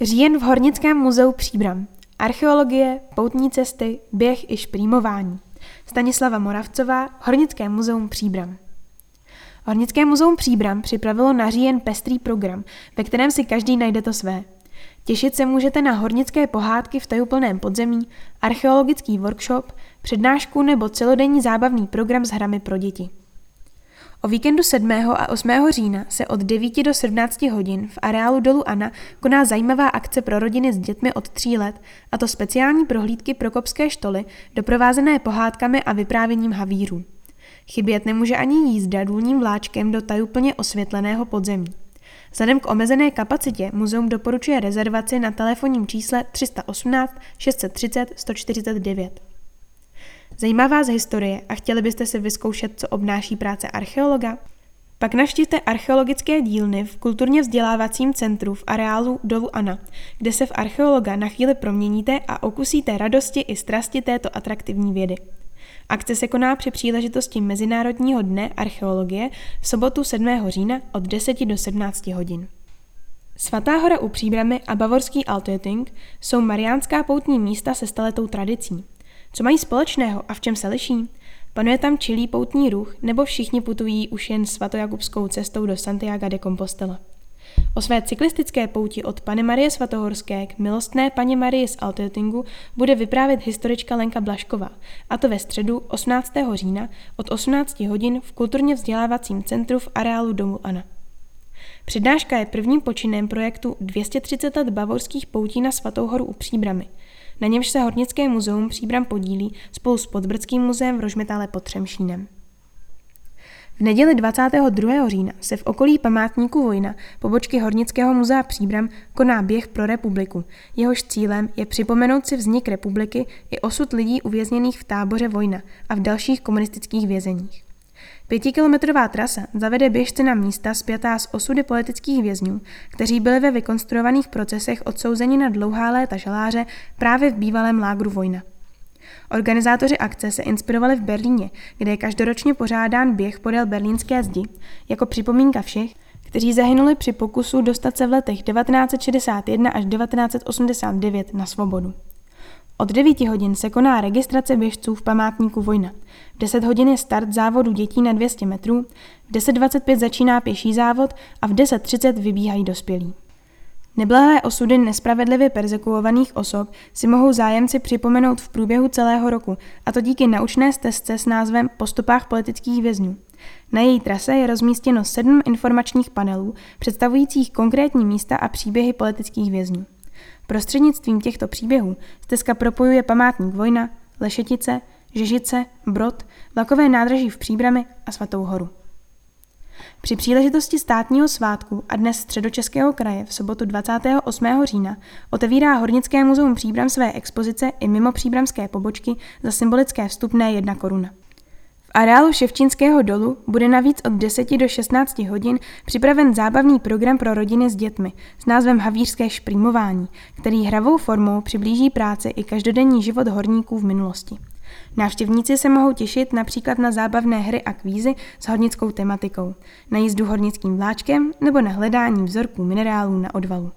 Říjen v Hornickém muzeu Příbram. Archeologie, poutní cesty, běh i šprýmování. Stanislava Moravcová, Hornické muzeum Příbram. Hornické muzeum Příbram připravilo na říjen pestrý program, ve kterém si každý najde to své. Těšit se můžete na hornické pohádky v tajuplném podzemí, archeologický workshop, přednášku nebo celodenní zábavný program s hrami pro děti. O víkendu 7. a 8. října se od 9 do 17 hodin v areálu dolu Ana koná zajímavá akce pro rodiny s dětmi od 3 let, a to speciální prohlídky pro kopské štoly, doprovázené pohádkami a vyprávěním havířů. Chybět nemůže ani jízda důlním vláčkem do tajuplně osvětleného podzemí. Vzhledem k omezené kapacitě muzeum doporučuje rezervaci na telefonním čísle 318 630 149. Zajímá vás historie a chtěli byste si vyzkoušet, co obnáší práce archeologa? Pak navštivte archeologické dílny v kulturně vzdělávacím centru v areálu Dolu Ana, kde se v archeologa na chvíli proměníte a okusíte radosti i strasti této atraktivní vědy. Akce se koná při příležitosti Mezinárodního dne archeologie v sobotu 7. října od 10 do 17 hodin. Svatá hora u Příbramy a bavorský Altöting jsou mariánská poutní místa se staletou tradicí. Co mají společného a v čem se liší? Panuje tam čilý poutní ruch, nebo všichni putují už jen svatojakubskou cestou do Santiago de Compostela? O své cyklistické pouti od Pany Marie Svatohorské k milostné paní Marie z Altötingu bude vyprávět historička Lenka Blašková, a to ve středu 18. října od 18 hodin v kulturně vzdělávacím centru v areálu domu Ana. Přednáška je prvním počinem projektu 230 let bavorských poutí na Svatou horu u Příbramy – na němž se Hornické muzeum Příbram podílí spolu s Podbrdským muzeem v Rožmetále pod Třemšínem. V neděli 22. října se v okolí památníku Vojna pobočky Hornického muzea Příbram koná běh pro republiku. Jehož cílem je připomenout si vznik republiky i osud lidí uvězněných v táboře Vojna a v dalších komunistických vězeních. Pětikilometrová trasa zavede běžce na místa spjatá s osudy politických vězňů, kteří byli ve vykonstruovaných procesech odsouzeni na dlouhá léta žaláře právě v bývalém lágru Vojna. Organizátoři akce se inspirovali v Berlíně, kde je každoročně pořádán běh podél berlínské zdi, jako připomínka všech, kteří zahynuli při pokusu dostat se v letech 1961 až 1989 na svobodu. Od 9 hodin se koná registrace běžců v památníku Vojna. V 10 hodin je start závodu dětí na 200 metrů, v 10.25 začíná pěší závod a v 10.30 vybíhají dospělí. Neblahé osudy nespravedlivě persekuovaných osob si mohou zájemci připomenout v průběhu celého roku, a to díky naučné stezce s názvem Po stopách politických vězňů. Na její trase je rozmístěno sedm informačních panelů, představujících konkrétní místa a příběhy politických vězňů. Prostřednictvím těchto příběhů stezka propojuje památník Vojna, Lešetice, Žežice, Brod, vlakové nádraží v Příbrami a Svatou horu. Při příležitosti státního svátku a dnes středočeského kraje v sobotu 28. října otevírá Hornické muzeum Příbram své expozice i mimo příbramské pobočky za symbolické vstupné jedna koruna areálu Ševčínského dolu bude navíc od 10 do 16 hodin připraven zábavný program pro rodiny s dětmi s názvem Havířské šprýmování, který hravou formou přiblíží práci i každodenní život horníků v minulosti. Návštěvníci se mohou těšit například na zábavné hry a kvízy s hornickou tematikou, na jízdu hornickým vláčkem nebo na hledání vzorků minerálů na odvalu.